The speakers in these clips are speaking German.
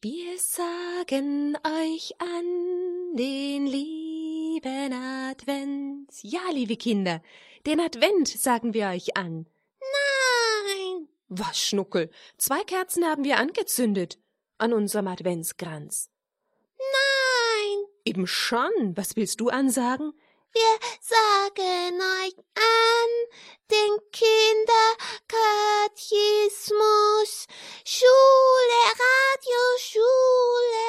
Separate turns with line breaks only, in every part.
Wir sagen euch an den lieben Advent. Ja, liebe Kinder, den Advent sagen wir euch an.
Nein.
Was, Schnuckel? Zwei Kerzen haben wir angezündet an unserem Adventskranz.
Nein.
Eben schon. Was willst du ansagen?
Wir sagen euch an den Kinderkatechismus, Schule, Radioschule,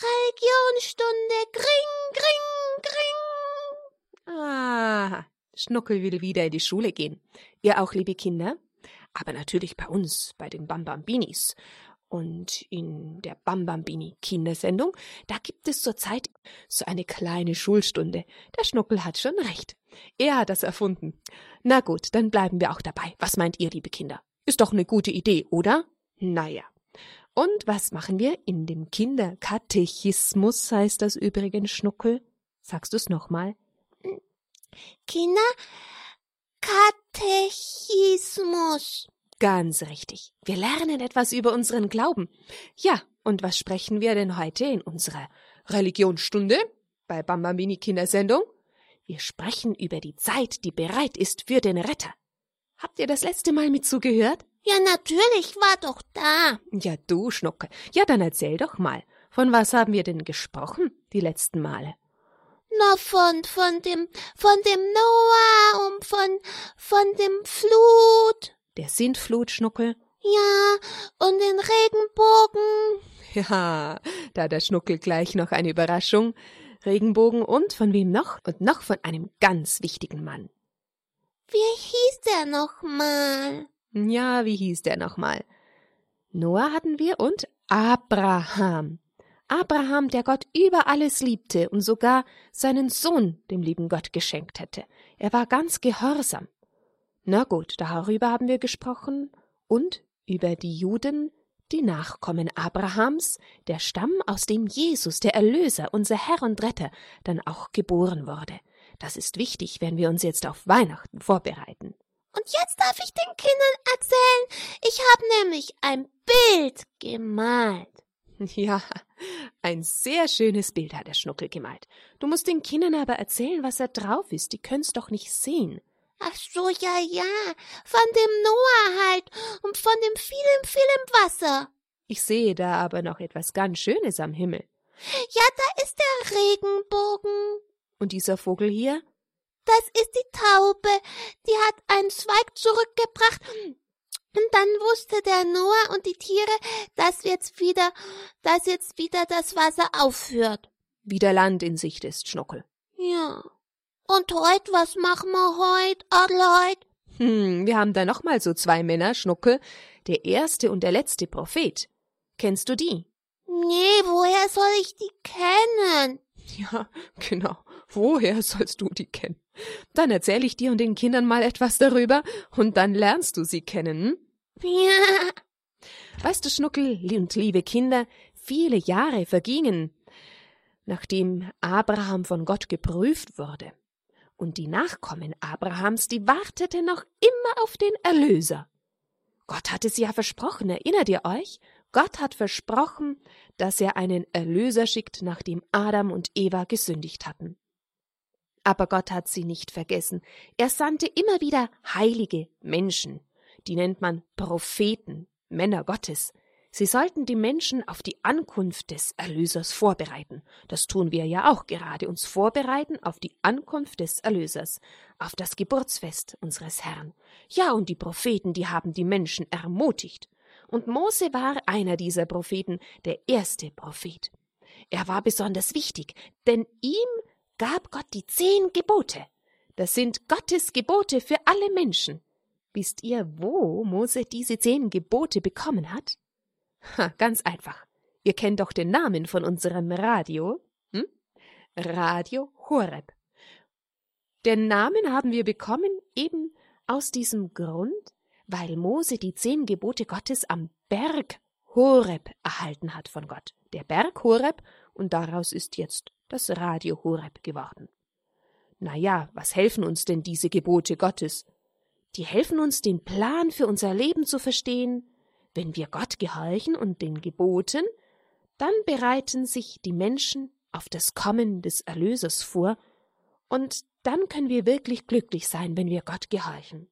Religionsstunde, Gring, Gring, Gring.
Ah, Schnuckel will wieder in die Schule gehen. Ihr auch, liebe Kinder? Aber natürlich bei uns, bei den Bambambinis. Und in der Bambambini Kindersendung, da gibt es zurzeit so eine kleine Schulstunde. Der Schnuckel hat schon recht. Er hat das erfunden. Na gut, dann bleiben wir auch dabei. Was meint ihr, liebe Kinder? Ist doch eine gute Idee, oder? Naja. Und was machen wir in dem Kinderkatechismus, heißt das übrigens, Schnuckel? Sagst du's nochmal?
Kinderkatechismus.
Ganz richtig. Wir lernen etwas über unseren Glauben. Ja, und was sprechen wir denn heute in unserer Religionsstunde bei Bambambini Kindersendung? Wir sprechen über die Zeit, die bereit ist für den Retter. Habt ihr das letzte Mal mit zugehört?
Ja, natürlich, war doch da.
Ja, du Schnucke. Ja, dann erzähl doch mal. Von was haben wir denn gesprochen die letzten Male?
Na, von, von dem, von dem Noah und von, von dem Flut.
Der Sintflutschnuckel?
Ja, und den Regenbogen.
Ja, da der Schnuckel gleich noch eine Überraschung. Regenbogen und von wem noch? Und noch von einem ganz wichtigen Mann.
Wie hieß der nochmal?
Ja, wie hieß der nochmal? Noah hatten wir und Abraham. Abraham, der Gott über alles liebte und sogar seinen Sohn dem lieben Gott geschenkt hätte. Er war ganz gehorsam. Na gut, darüber haben wir gesprochen und über die Juden, die Nachkommen Abrahams, der Stamm, aus dem Jesus, der Erlöser, unser Herr und Retter, dann auch geboren wurde. Das ist wichtig, wenn wir uns jetzt auf Weihnachten vorbereiten.
Und jetzt darf ich den Kindern erzählen, ich habe nämlich ein Bild gemalt.
Ja, ein sehr schönes Bild hat der Schnuckel gemalt. Du musst den Kindern aber erzählen, was da drauf ist. Die können's doch nicht sehen.
Ach so, ja, ja, von dem Noah halt und von dem vielen, vielen Wasser.
Ich sehe da aber noch etwas ganz Schönes am Himmel.
Ja, da ist der Regenbogen.
Und dieser Vogel hier?
Das ist die Taube. Die hat einen Zweig zurückgebracht. Und dann wusste der Noah und die Tiere, dass jetzt wieder, dass jetzt wieder das Wasser aufhört.
Wieder Land in Sicht ist, Schnuckel.
Ja. Und heut, was machen wir heut, Adelheid?
Hm, wir haben da noch mal so zwei Männer, Schnuckel, der erste und der letzte Prophet. Kennst du die?
Nee, woher soll ich die kennen?
Ja, genau. Woher sollst du die kennen? Dann erzähle ich dir und den Kindern mal etwas darüber, und dann lernst du sie kennen.
Ja.
Weißt du, Schnuckel und liebe Kinder, viele Jahre vergingen, nachdem Abraham von Gott geprüft wurde. Und die Nachkommen Abrahams, die warteten noch immer auf den Erlöser. Gott hat es ja versprochen, erinnert ihr euch? Gott hat versprochen, dass er einen Erlöser schickt, nachdem Adam und Eva gesündigt hatten. Aber Gott hat sie nicht vergessen. Er sandte immer wieder heilige Menschen. Die nennt man Propheten, Männer Gottes. Sie sollten die Menschen auf die Ankunft des Erlösers vorbereiten. Das tun wir ja auch gerade, uns vorbereiten auf die Ankunft des Erlösers, auf das Geburtsfest unseres Herrn. Ja, und die Propheten, die haben die Menschen ermutigt. Und Mose war einer dieser Propheten, der erste Prophet. Er war besonders wichtig, denn ihm gab Gott die zehn Gebote. Das sind Gottes Gebote für alle Menschen. Wisst ihr, wo Mose diese zehn Gebote bekommen hat? Ha, ganz einfach. Ihr kennt doch den Namen von unserem Radio. Hm? Radio Horeb. Den Namen haben wir bekommen eben aus diesem Grund, weil Mose die zehn Gebote Gottes am Berg Horeb erhalten hat von Gott. Der Berg Horeb, und daraus ist jetzt das Radio Horeb geworden. Na ja, was helfen uns denn diese Gebote Gottes? Die helfen uns, den Plan für unser Leben zu verstehen. Wenn wir Gott gehorchen und den Geboten, Dann bereiten sich die Menschen auf das Kommen des Erlösers vor, und dann können wir wirklich glücklich sein, wenn wir Gott gehorchen.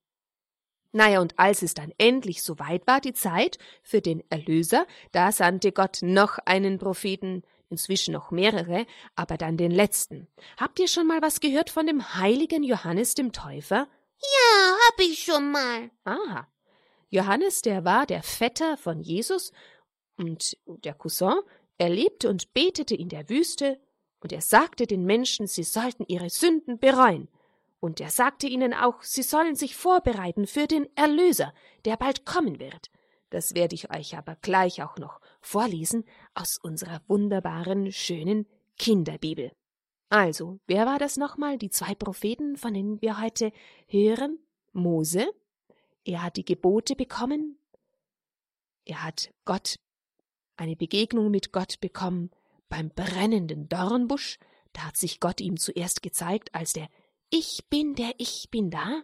Naja, und als es dann endlich so weit war, die Zeit für den Erlöser, da sandte Gott noch einen Propheten, inzwischen noch mehrere, aber dann den letzten. Habt ihr schon mal was gehört von dem heiligen Johannes dem Täufer?
Ja, hab ich schon mal.
Ah, Johannes, der war der Vetter von Jesus und der Cousin, er lebte und betete in der Wüste, und er sagte den Menschen, sie sollten ihre Sünden bereuen. Und er sagte ihnen auch, sie sollen sich vorbereiten für den Erlöser, der bald kommen wird. Das werde ich euch aber gleich auch noch vorlesen aus unserer wunderbaren, schönen Kinderbibel. Also, wer war das nochmal? Die zwei Propheten, von denen wir heute hören? Mose. Er hat die Gebote bekommen. Er hat Gott, eine Begegnung mit Gott bekommen beim brennenden Dornbusch. Da hat sich Gott ihm zuerst gezeigt als der Ich bin, der ich bin da.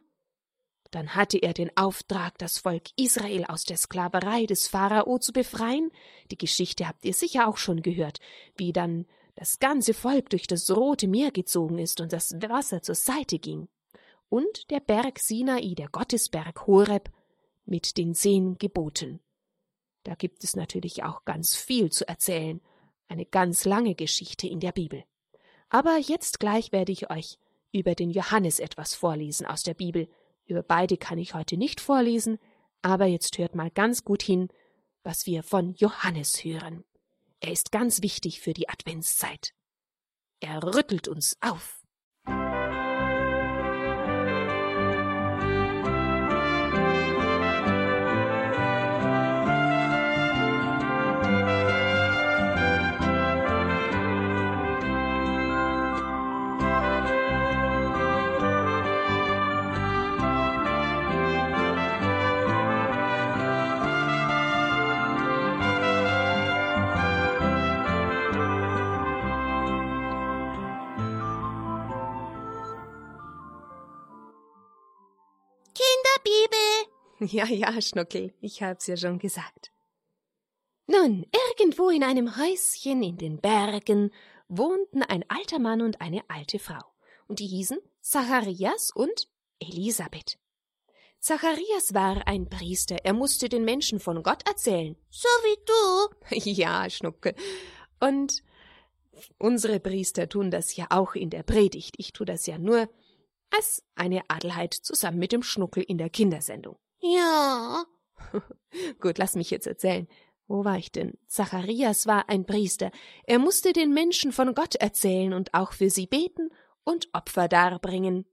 Dann hatte er den Auftrag, das Volk Israel aus der Sklaverei des Pharao zu befreien. Die Geschichte habt ihr sicher auch schon gehört, wie dann das ganze Volk durch das Rote Meer gezogen ist und das Wasser zur Seite ging. Und der Berg Sinai, der Gottesberg Horeb, mit den zehn Geboten. Da gibt es natürlich auch ganz viel zu erzählen, eine ganz lange Geschichte in der Bibel. Aber jetzt gleich werde ich euch über den Johannes etwas vorlesen aus der Bibel. Über beide kann ich heute nicht vorlesen, aber jetzt hört mal ganz gut hin, was wir von Johannes hören. Er ist ganz wichtig für die Adventszeit. Er rüttelt uns auf. Ja, ja, Schnuckel, ich hab's ja schon gesagt. Nun, irgendwo in einem Häuschen in den Bergen wohnten ein alter Mann und eine alte Frau, und die hießen Zacharias und Elisabeth. Zacharias war ein Priester, er musste den Menschen von Gott erzählen.
So wie du.
ja, Schnuckel. Und unsere Priester tun das ja auch in der Predigt. Ich tu das ja nur als eine Adelheid zusammen mit dem Schnuckel in der Kindersendung.
Ja.
Gut, lass mich jetzt erzählen. Wo war ich denn? Zacharias war ein Priester. Er musste den Menschen von Gott erzählen und auch für sie beten und Opfer darbringen.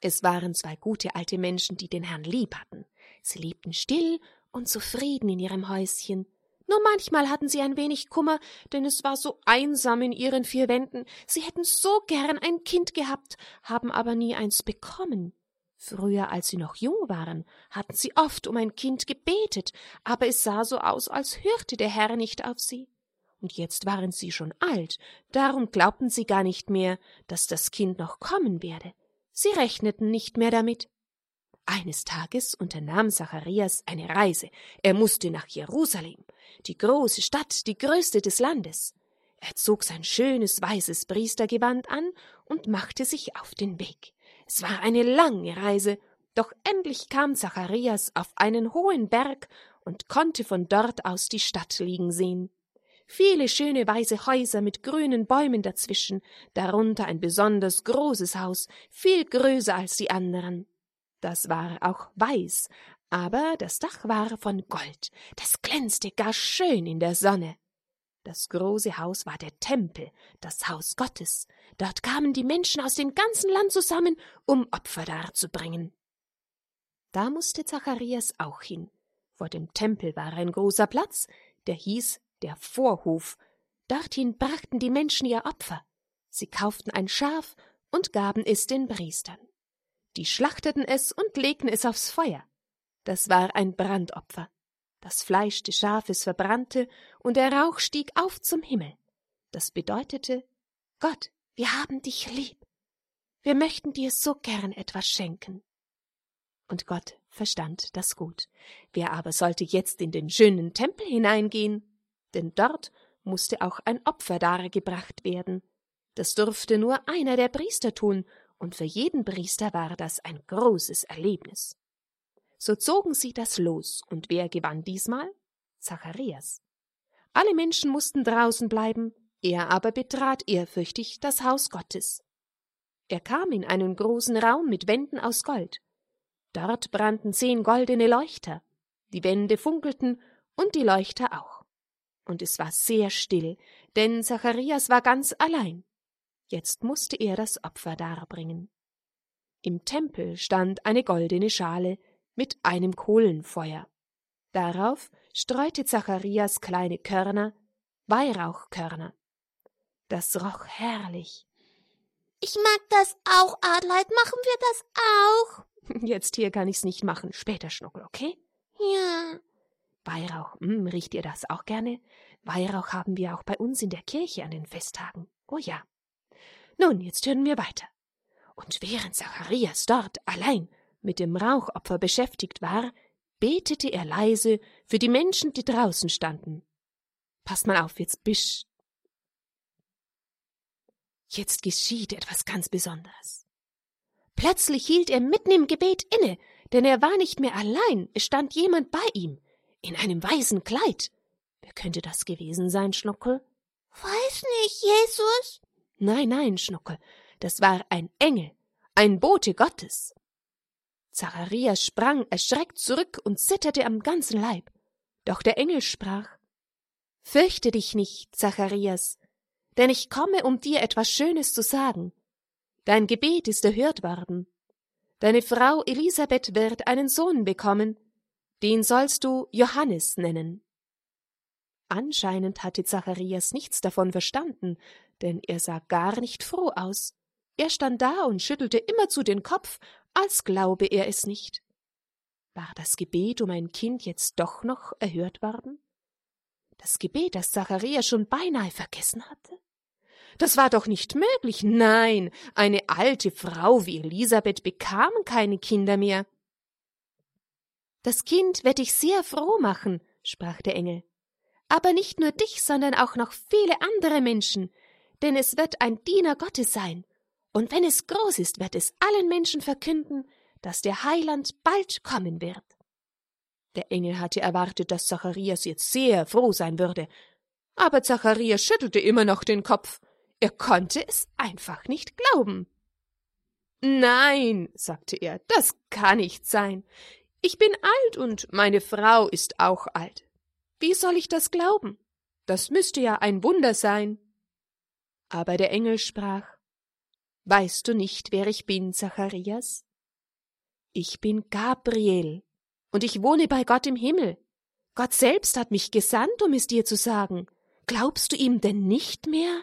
Es waren zwei gute alte Menschen, die den Herrn lieb hatten. Sie lebten still und zufrieden in ihrem Häuschen. Nur manchmal hatten sie ein wenig Kummer, denn es war so einsam in ihren vier Wänden. Sie hätten so gern ein Kind gehabt, haben aber nie eins bekommen. Früher, als sie noch jung waren, hatten sie oft um ein Kind gebetet, aber es sah so aus, als hörte der Herr nicht auf sie. Und jetzt waren sie schon alt, darum glaubten sie gar nicht mehr, dass das Kind noch kommen werde. Sie rechneten nicht mehr damit. Eines Tages unternahm Zacharias eine Reise. Er musste nach Jerusalem, die große Stadt, die größte des Landes. Er zog sein schönes weißes Priestergewand an und machte sich auf den Weg. Es war eine lange Reise, doch endlich kam Zacharias auf einen hohen Berg und konnte von dort aus die Stadt liegen sehen. Viele schöne weiße Häuser mit grünen Bäumen dazwischen, darunter ein besonders großes Haus, viel größer als die anderen. Das war auch weiß, aber das Dach war von Gold, das glänzte gar schön in der Sonne. Das große Haus war der Tempel, das Haus Gottes. Dort kamen die Menschen aus dem ganzen Land zusammen, um Opfer darzubringen. Da musste Zacharias auch hin. Vor dem Tempel war ein großer Platz, der hieß der Vorhof. Dorthin brachten die Menschen ihr Opfer. Sie kauften ein Schaf und gaben es den Priestern. Die schlachteten es und legten es aufs Feuer. Das war ein Brandopfer. Das Fleisch des Schafes verbrannte und der Rauch stieg auf zum Himmel. Das bedeutete, Gott, wir haben dich lieb. Wir möchten dir so gern etwas schenken. Und Gott verstand das gut. Wer aber sollte jetzt in den schönen Tempel hineingehen? denn dort musste auch ein Opfer dargebracht werden. Das durfte nur einer der Priester tun, und für jeden Priester war das ein großes Erlebnis. So zogen sie das los, und wer gewann diesmal? Zacharias. Alle Menschen mussten draußen bleiben, er aber betrat ehrfürchtig das Haus Gottes. Er kam in einen großen Raum mit Wänden aus Gold. Dort brannten zehn goldene Leuchter, die Wände funkelten und die Leuchter auch. Und es war sehr still, denn Zacharias war ganz allein. Jetzt musste er das Opfer darbringen. Im Tempel stand eine goldene Schale mit einem Kohlenfeuer. Darauf streute Zacharias kleine Körner, Weihrauchkörner. Das roch herrlich.
Ich mag das auch, Adelheid. Machen wir das auch?
Jetzt hier kann ich's nicht machen. Später, Schnuckel, okay?
Ja.
Weihrauch, hm, riecht ihr das auch gerne? Weihrauch haben wir auch bei uns in der Kirche an den Festtagen. Oh ja. Nun, jetzt hören wir weiter. Und während Zacharias dort allein mit dem Rauchopfer beschäftigt war, betete er leise für die Menschen, die draußen standen. Pass mal auf, jetzt bisch. Jetzt geschieht etwas ganz Besonderes. Plötzlich hielt er mitten im Gebet inne, denn er war nicht mehr allein, es stand jemand bei ihm, in einem weißen Kleid. Wer könnte das gewesen sein, Schnuckel?
Weiß nicht, Jesus?
Nein, nein, Schnuckel, das war ein Engel, ein Bote Gottes. Zacharias sprang erschreckt zurück und zitterte am ganzen Leib. Doch der Engel sprach Fürchte dich nicht, Zacharias, denn ich komme, um dir etwas Schönes zu sagen. Dein Gebet ist erhört worden. Deine Frau Elisabeth wird einen Sohn bekommen, den sollst du Johannes nennen. Anscheinend hatte Zacharias nichts davon verstanden, denn er sah gar nicht froh aus. Er stand da und schüttelte immerzu den Kopf, als glaube er es nicht. War das Gebet um ein Kind jetzt doch noch erhört worden? Das Gebet, das Zacharias schon beinahe vergessen hatte? Das war doch nicht möglich. Nein, eine alte Frau wie Elisabeth bekam keine Kinder mehr. Das Kind wird dich sehr froh machen, sprach der Engel. Aber nicht nur dich, sondern auch noch viele andere Menschen, denn es wird ein Diener Gottes sein, und wenn es groß ist, wird es allen Menschen verkünden, dass der Heiland bald kommen wird. Der Engel hatte erwartet, dass Zacharias jetzt sehr froh sein würde, aber Zacharias schüttelte immer noch den Kopf. Er konnte es einfach nicht glauben. Nein, sagte er, das kann nicht sein. Ich bin alt und meine Frau ist auch alt. Wie soll ich das glauben? Das müsste ja ein Wunder sein. Aber der Engel sprach Weißt du nicht, wer ich bin, Zacharias? Ich bin Gabriel, und ich wohne bei Gott im Himmel. Gott selbst hat mich gesandt, um es dir zu sagen. Glaubst du ihm denn nicht mehr?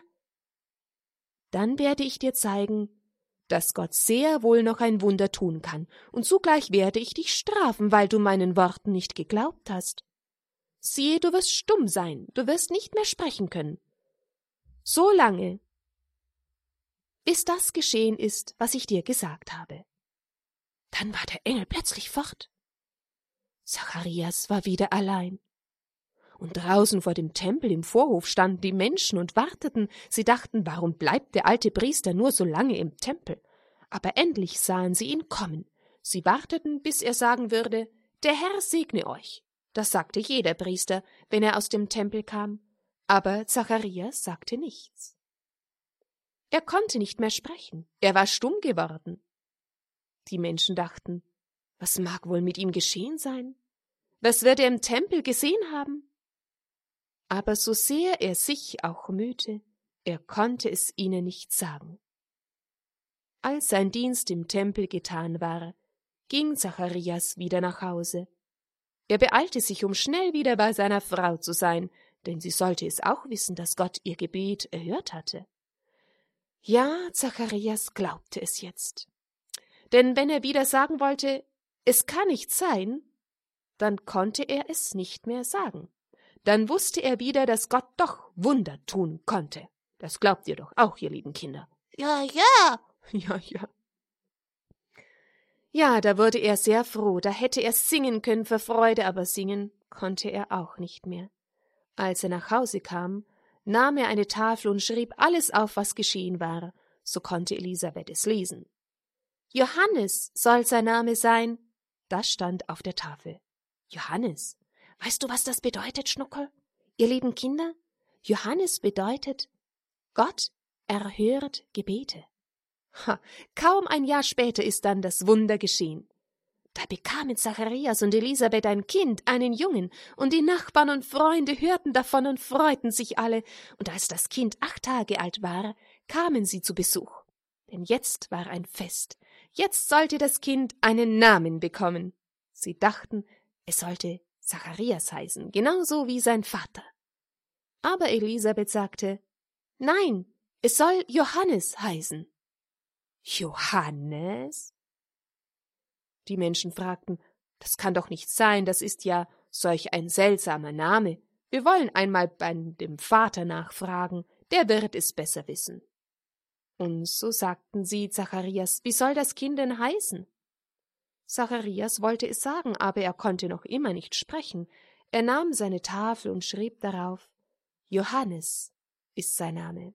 Dann werde ich dir zeigen, dass Gott sehr wohl noch ein Wunder tun kann, und zugleich werde ich dich strafen, weil du meinen Worten nicht geglaubt hast. Siehe, du wirst stumm sein, du wirst nicht mehr sprechen können. So lange, bis das geschehen ist, was ich dir gesagt habe. Dann war der Engel plötzlich fort. Zacharias war wieder allein. Und draußen vor dem Tempel im Vorhof standen die Menschen und warteten. Sie dachten, warum bleibt der alte Priester nur so lange im Tempel? Aber endlich sahen sie ihn kommen. Sie warteten, bis er sagen würde, der Herr segne euch. Das sagte jeder Priester, wenn er aus dem Tempel kam. Aber Zacharias sagte nichts. Er konnte nicht mehr sprechen, er war stumm geworden. Die Menschen dachten, was mag wohl mit ihm geschehen sein? Was wird er im Tempel gesehen haben? Aber so sehr er sich auch mühte, er konnte es ihnen nicht sagen. Als sein Dienst im Tempel getan war, ging Zacharias wieder nach Hause. Er beeilte sich, um schnell wieder bei seiner Frau zu sein, denn sie sollte es auch wissen, dass Gott ihr Gebet erhört hatte. Ja, Zacharias glaubte es jetzt. Denn wenn er wieder sagen wollte, es kann nicht sein, dann konnte er es nicht mehr sagen. Dann wusste er wieder, dass Gott doch Wunder tun konnte. Das glaubt ihr doch auch, ihr lieben Kinder.
Ja, ja.
Ja, ja. Ja, da wurde er sehr froh, da hätte er singen können vor Freude, aber singen konnte er auch nicht mehr. Als er nach Hause kam, nahm er eine Tafel und schrieb alles auf, was geschehen war, so konnte Elisabeth es lesen. Johannes soll sein Name sein. Das stand auf der Tafel. Johannes. Weißt du, was das bedeutet, Schnuckel? Ihr lieben Kinder? Johannes bedeutet, Gott erhört Gebete. Ha, kaum ein Jahr später ist dann das Wunder geschehen. Da bekamen Zacharias und Elisabeth ein Kind, einen Jungen, und die Nachbarn und Freunde hörten davon und freuten sich alle, und als das Kind acht Tage alt war, kamen sie zu Besuch. Denn jetzt war ein Fest, jetzt sollte das Kind einen Namen bekommen. Sie dachten, es sollte Zacharias heißen, genauso wie sein Vater. Aber Elisabeth sagte, Nein, es soll Johannes heißen. Johannes? Die Menschen fragten, das kann doch nicht sein, das ist ja solch ein seltsamer Name. Wir wollen einmal bei dem Vater nachfragen, der wird es besser wissen. Und so sagten sie Zacharias, wie soll das Kind denn heißen? Zacharias wollte es sagen, aber er konnte noch immer nicht sprechen. Er nahm seine Tafel und schrieb darauf Johannes ist sein Name.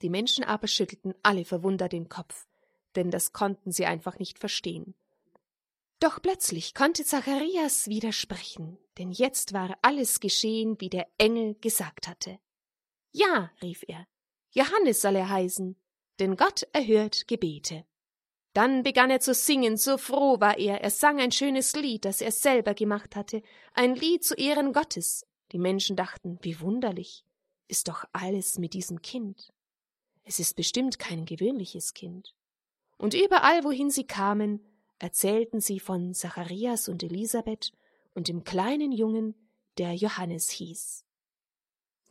Die Menschen aber schüttelten alle verwundert den Kopf denn das konnten sie einfach nicht verstehen. Doch plötzlich konnte Zacharias widersprechen, denn jetzt war alles geschehen, wie der Engel gesagt hatte. Ja, rief er, Johannes soll er heißen, denn Gott erhört Gebete. Dann begann er zu singen, so froh war er, er sang ein schönes Lied, das er selber gemacht hatte, ein Lied zu Ehren Gottes. Die Menschen dachten, wie wunderlich ist doch alles mit diesem Kind. Es ist bestimmt kein gewöhnliches Kind und überall, wohin sie kamen, erzählten sie von Zacharias und Elisabeth und dem kleinen Jungen, der Johannes hieß.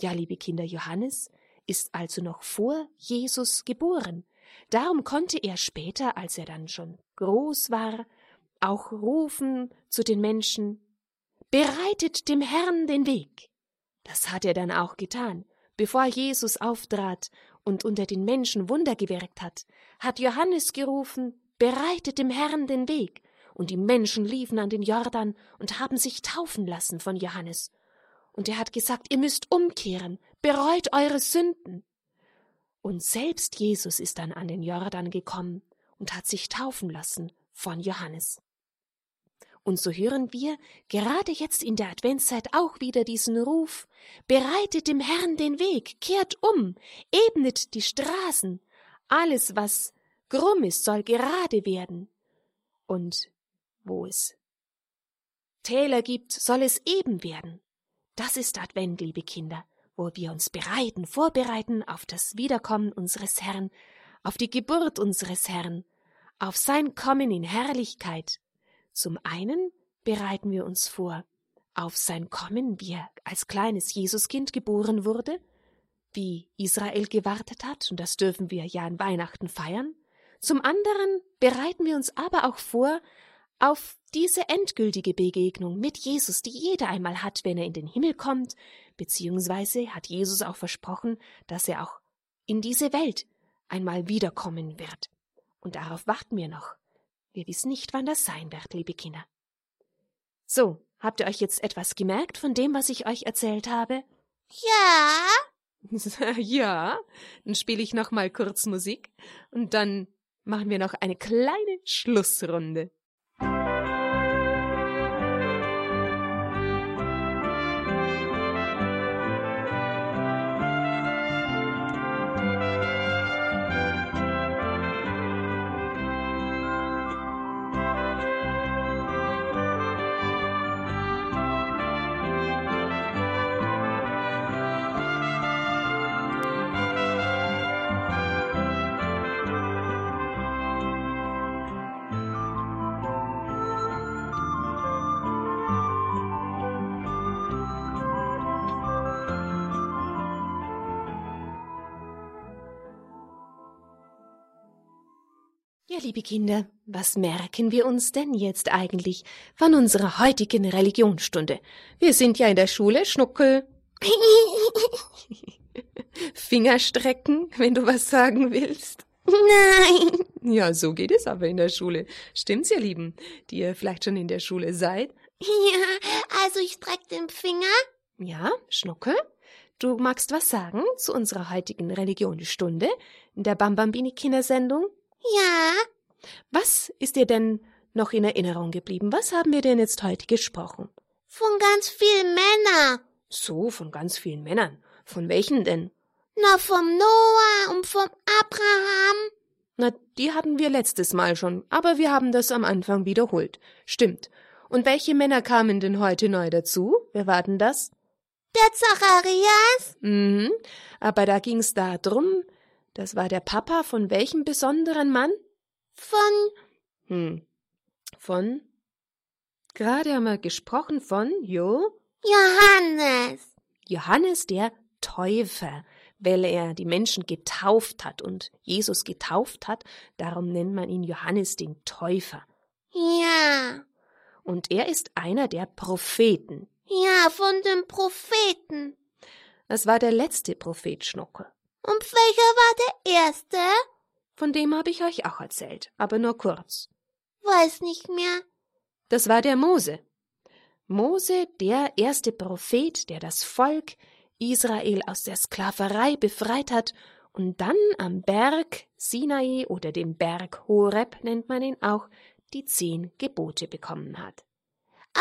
Ja, liebe Kinder, Johannes ist also noch vor Jesus geboren. Darum konnte er später, als er dann schon groß war, auch rufen zu den Menschen Bereitet dem Herrn den Weg. Das hat er dann auch getan, bevor Jesus auftrat und unter den Menschen Wunder gewirkt hat, hat Johannes gerufen, bereitet dem Herrn den Weg, und die Menschen liefen an den Jordan und haben sich taufen lassen von Johannes. Und er hat gesagt, ihr müsst umkehren, bereut eure Sünden. Und selbst Jesus ist dann an den Jordan gekommen und hat sich taufen lassen von Johannes. Und so hören wir gerade jetzt in der Adventszeit auch wieder diesen Ruf Bereitet dem Herrn den Weg, kehrt um, ebnet die Straßen, alles, was krumm ist, soll gerade werden. Und wo es Täler gibt, soll es eben werden. Das ist Advent, liebe Kinder, wo wir uns bereiten, vorbereiten auf das Wiederkommen unseres Herrn, auf die Geburt unseres Herrn, auf sein Kommen in Herrlichkeit zum einen bereiten wir uns vor auf sein Kommen, wie er als kleines Jesuskind geboren wurde, wie Israel gewartet hat, und das dürfen wir ja an Weihnachten feiern. Zum anderen bereiten wir uns aber auch vor auf diese endgültige Begegnung mit Jesus, die jeder einmal hat, wenn er in den Himmel kommt, beziehungsweise hat Jesus auch versprochen, dass er auch in diese Welt einmal wiederkommen wird. Und darauf warten wir noch. Wir wissen nicht, wann das sein wird, liebe Kinder. So, habt ihr euch jetzt etwas gemerkt von dem, was ich euch erzählt habe?
Ja.
ja, dann spiele ich noch mal kurz Musik und dann machen wir noch eine kleine Schlussrunde. Ja, liebe Kinder, was merken wir uns denn jetzt eigentlich von unserer heutigen Religionsstunde? Wir sind ja in der Schule, Schnuckel. Fingerstrecken, wenn du was sagen willst.
Nein.
Ja, so geht es aber in der Schule. Stimmt's, ihr Lieben, die ihr vielleicht schon in der Schule seid?
Ja, also ich streck den Finger.
Ja, Schnuckel? Du magst was sagen zu unserer heutigen Religionsstunde in der Bambambini Kindersendung?
Ja.
Was ist dir denn noch in Erinnerung geblieben? Was haben wir denn jetzt heute gesprochen?
Von ganz vielen Männern.
So, von ganz vielen Männern. Von welchen denn?
Na, vom Noah und vom Abraham.
Na, die hatten wir letztes Mal schon, aber wir haben das am Anfang wiederholt. Stimmt. Und welche Männer kamen denn heute neu dazu? Wer war denn das?
Der Zacharias?
Mhm. Aber da ging's da drum, das war der Papa von welchem besonderen Mann?
Von.
Hm. Von? Gerade haben wir gesprochen von Jo?
Johannes.
Johannes der Täufer, weil er die Menschen getauft hat und Jesus getauft hat, darum nennt man ihn Johannes den Täufer.
Ja.
Und er ist einer der Propheten.
Ja, von den Propheten.
Das war der letzte Prophet Schnucke.
Und welcher war der erste?
Von dem habe ich euch auch erzählt, aber nur kurz.
Weiß nicht mehr.
Das war der Mose. Mose, der erste Prophet, der das Volk Israel aus der Sklaverei befreit hat und dann am Berg Sinai oder dem Berg Horeb nennt man ihn auch, die zehn Gebote bekommen hat.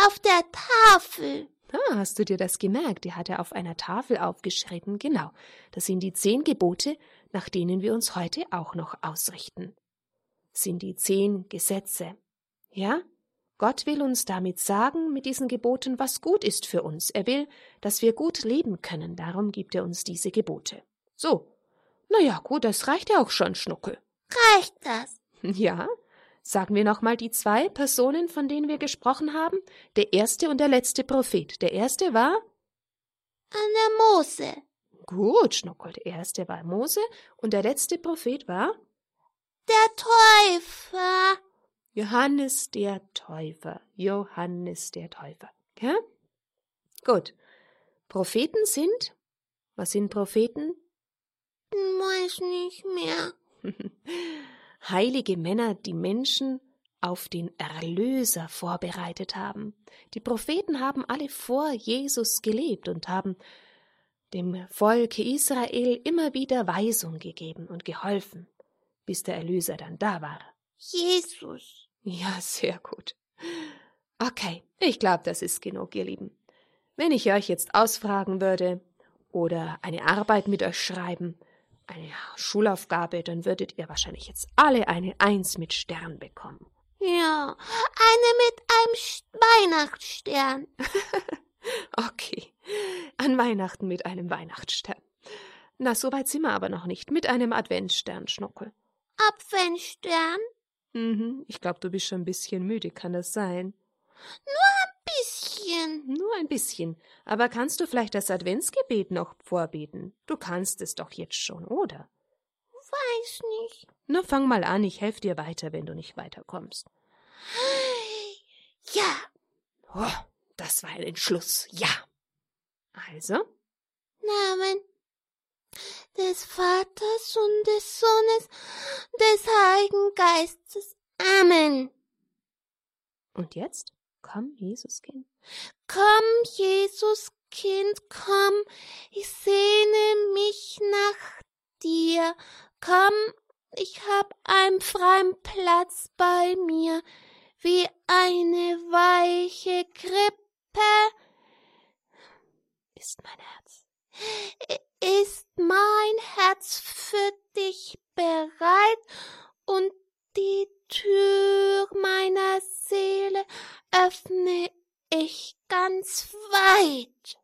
Auf der Tafel.
Ah, hast du dir das gemerkt? Die hat er auf einer Tafel aufgeschrieben. Genau. Das sind die zehn Gebote, nach denen wir uns heute auch noch ausrichten. Das sind die zehn Gesetze. Ja? Gott will uns damit sagen, mit diesen Geboten, was gut ist für uns. Er will, dass wir gut leben können. Darum gibt er uns diese Gebote. So. Na ja, gut, das reicht ja auch schon, Schnuckel.
Reicht das?
Ja. Sagen wir nochmal die zwei Personen, von denen wir gesprochen haben. Der erste und der letzte Prophet. Der erste war?
An der Mose.
Gut, Schnuckel. Der erste war Mose und der letzte Prophet war?
Der Täufer.
Johannes der Täufer. Johannes der Täufer. Ja? Gut. Propheten sind? Was sind Propheten?
Weiß nicht mehr.
Heilige Männer, die Menschen auf den Erlöser vorbereitet haben. Die Propheten haben alle vor Jesus gelebt und haben dem Volke Israel immer wieder Weisung gegeben und geholfen, bis der Erlöser dann da war.
Jesus.
Ja, sehr gut. Okay, ich glaube, das ist genug, ihr Lieben. Wenn ich euch jetzt ausfragen würde oder eine Arbeit mit euch schreiben, eine Schulaufgabe, dann würdet ihr wahrscheinlich jetzt alle eine Eins mit Stern bekommen.
Ja, eine mit einem Sch Weihnachtsstern.
okay, an Weihnachten mit einem Weihnachtsstern. Na, so weit sind wir aber noch nicht. Mit einem Adventsstern, Schnuckel.
Apfelstern?
Mhm, ich glaube, du bist schon ein bisschen müde, kann das sein?
Nur ein bisschen.
Nur ein bisschen. Aber kannst du vielleicht das Adventsgebet noch vorbeten? Du kannst es doch jetzt schon, oder?
Weiß nicht.
Na, fang mal an, ich helfe dir weiter, wenn du nicht weiterkommst.
Ja.
Oh, das war ein Entschluss. Ja. Also?
Namen des Vaters und des Sohnes, des Heiligen Geistes. Amen.
Und jetzt? Komm, Jesuskind.
Komm, Jesuskind, komm, ich sehne mich nach dir. Komm, ich hab einen freien Platz bei mir, wie eine weiche Krippe.
Ist mein Herz.
Ist mein Herz für dich bereit und die Tür meiner Seele öffne ich ganz weit.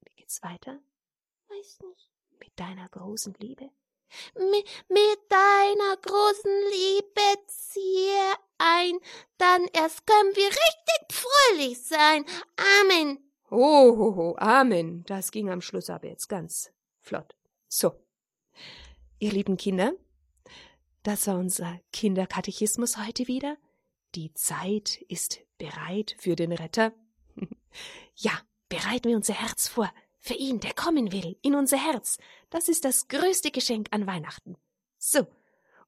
Wie geht's weiter?
Weiß nicht.
Mit deiner großen Liebe?
Mit, mit deiner großen Liebe ziehe ein, dann erst können wir richtig fröhlich sein. Amen.
Oh, ho, ho, Amen. Das ging am Schluss aber jetzt ganz flott. So. Ihr lieben Kinder, das war unser Kinderkatechismus heute wieder. Die Zeit ist bereit für den Retter. ja, bereiten wir unser Herz vor für ihn, der kommen will, in unser Herz. Das ist das größte Geschenk an Weihnachten. So,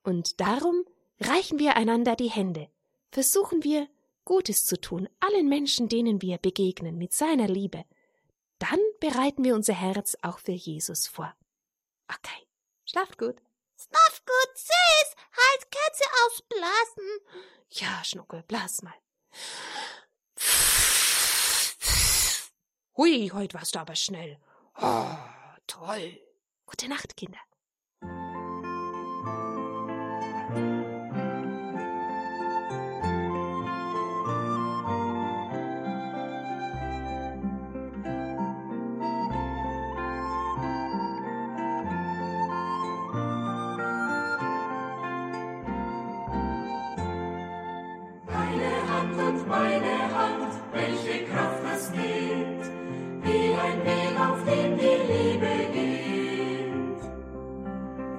und darum reichen wir einander die Hände. Versuchen wir, Gutes zu tun, allen Menschen, denen wir begegnen, mit seiner Liebe. dann bereiten wir unser Herz auch für Jesus vor. Okay, schlaft gut.
Schlaf gut, süß. Halt, Kerze ausblasen.
Ja, Schnuckel, blas mal. Hui, heute warst du aber schnell. Oh, toll. Gute Nacht, Kinder.
Meine Hand, welche Kraft das gibt, wie ein Weg, auf dem die Liebe geht.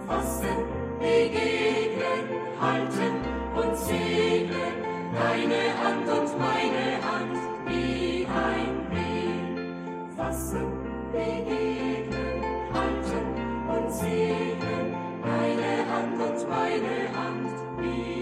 Fassen, begegnen, halten und segnen, deine Hand und meine Hand, wie ein Weg. Fassen, begegnen, halten und segnen, deine Hand und meine Hand, wie ein